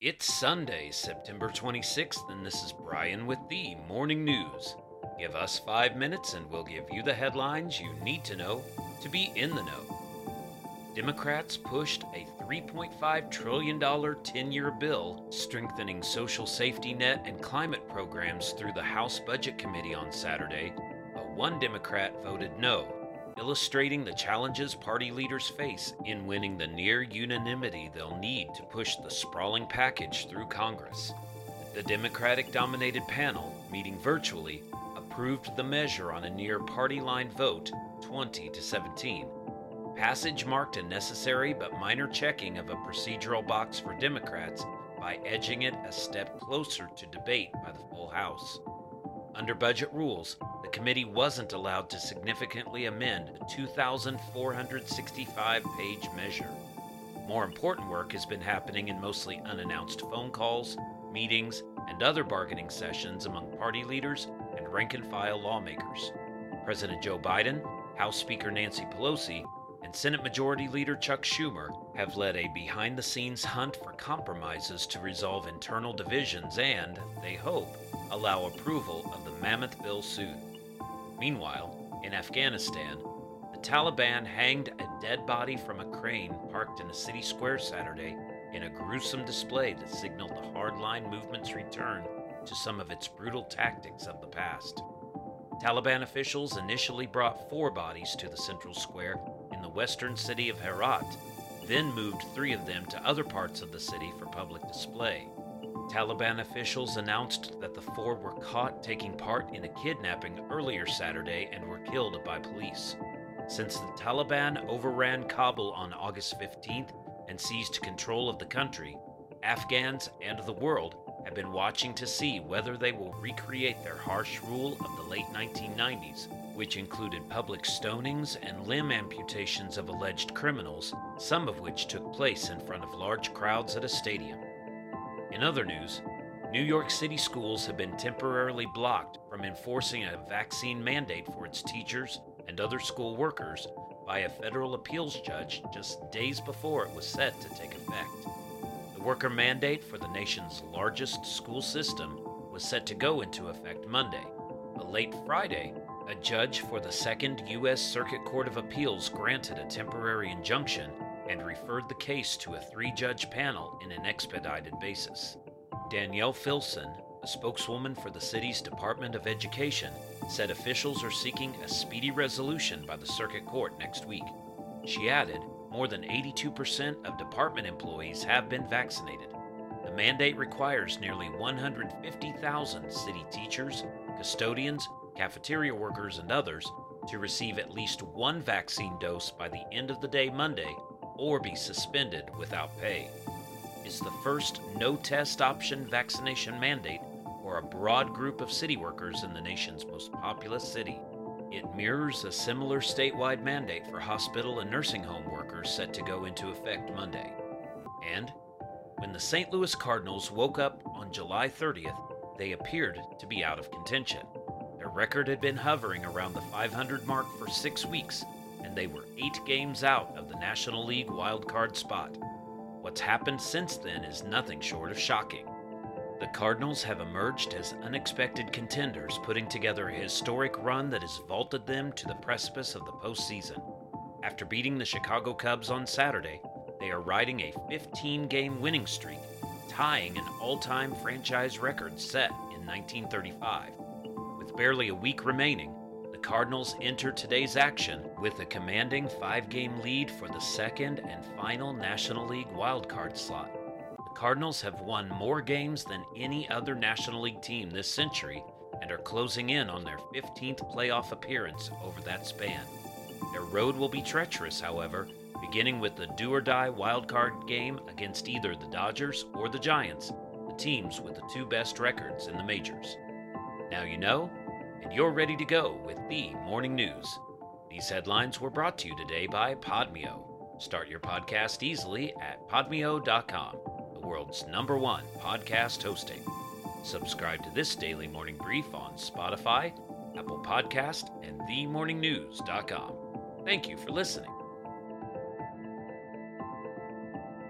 It's Sunday, September 26th, and this is Brian with the Morning News. Give us five minutes and we'll give you the headlines you need to know to be in the know. Democrats pushed a $3.5 trillion 10 year bill strengthening social safety net and climate programs through the House Budget Committee on Saturday, but one Democrat voted no illustrating the challenges party leaders face in winning the near unanimity they'll need to push the sprawling package through Congress. The Democratic dominated panel, meeting virtually, approved the measure on a near party line vote 20 to 17. Passage marked a necessary but minor checking of a procedural box for Democrats by edging it a step closer to debate by the full House. Under budget rules, the committee wasn't allowed to significantly amend a 2,465 page measure. More important work has been happening in mostly unannounced phone calls, meetings, and other bargaining sessions among party leaders and rank and file lawmakers. President Joe Biden, House Speaker Nancy Pelosi, and Senate Majority Leader Chuck Schumer have led a behind the scenes hunt for compromises to resolve internal divisions and, they hope, allow approval of the mammoth bill soon. Meanwhile, in Afghanistan, the Taliban hanged a dead body from a crane parked in a city square Saturday in a gruesome display that signaled the hardline movement's return to some of its brutal tactics of the past. Taliban officials initially brought four bodies to the central square in the western city of Herat, then moved three of them to other parts of the city for public display. Taliban officials announced that the four were caught taking part in a kidnapping earlier Saturday and were killed by police. Since the Taliban overran Kabul on August 15th and seized control of the country, Afghans and the world have been watching to see whether they will recreate their harsh rule of the late 1990s, which included public stonings and limb amputations of alleged criminals, some of which took place in front of large crowds at a stadium. In other news, New York City schools have been temporarily blocked from enforcing a vaccine mandate for its teachers and other school workers by a federal appeals judge just days before it was set to take effect. The worker mandate for the nation's largest school system was set to go into effect Monday, but late Friday, a judge for the Second U.S. Circuit Court of Appeals granted a temporary injunction and referred the case to a three judge panel in an expedited basis. Danielle Filson, a spokeswoman for the city's Department of Education, said officials are seeking a speedy resolution by the Circuit Court next week. She added, more than 82% of department employees have been vaccinated. The mandate requires nearly 150,000 city teachers, custodians, cafeteria workers, and others to receive at least one vaccine dose by the end of the day Monday or be suspended without pay. It's the first no test option vaccination mandate for a broad group of city workers in the nation's most populous city. It mirrors a similar statewide mandate for hospital and nursing home workers set to go into effect Monday. And when the St. Louis Cardinals woke up on July 30th, they appeared to be out of contention. Record had been hovering around the 500 mark for six weeks and they were eight games out of the National League wildcard spot. What's happened since then is nothing short of shocking. The Cardinals have emerged as unexpected contenders, putting together a historic run that has vaulted them to the precipice of the postseason. After beating the Chicago Cubs on Saturday, they are riding a 15 game winning streak, tying an all time franchise record set in 1935. With barely a week remaining, the Cardinals enter today's action with a commanding five game lead for the second and final National League wildcard slot. The Cardinals have won more games than any other National League team this century and are closing in on their 15th playoff appearance over that span. Their road will be treacherous, however, beginning with the do or die wildcard game against either the Dodgers or the Giants, the teams with the two best records in the majors. Now you know, and you're ready to go with the morning news. These headlines were brought to you today by Podmeo. Start your podcast easily at podmeo.com, the world's number one podcast hosting. Subscribe to this daily morning brief on Spotify, Apple Podcast, and themorningnews.com. Thank you for listening.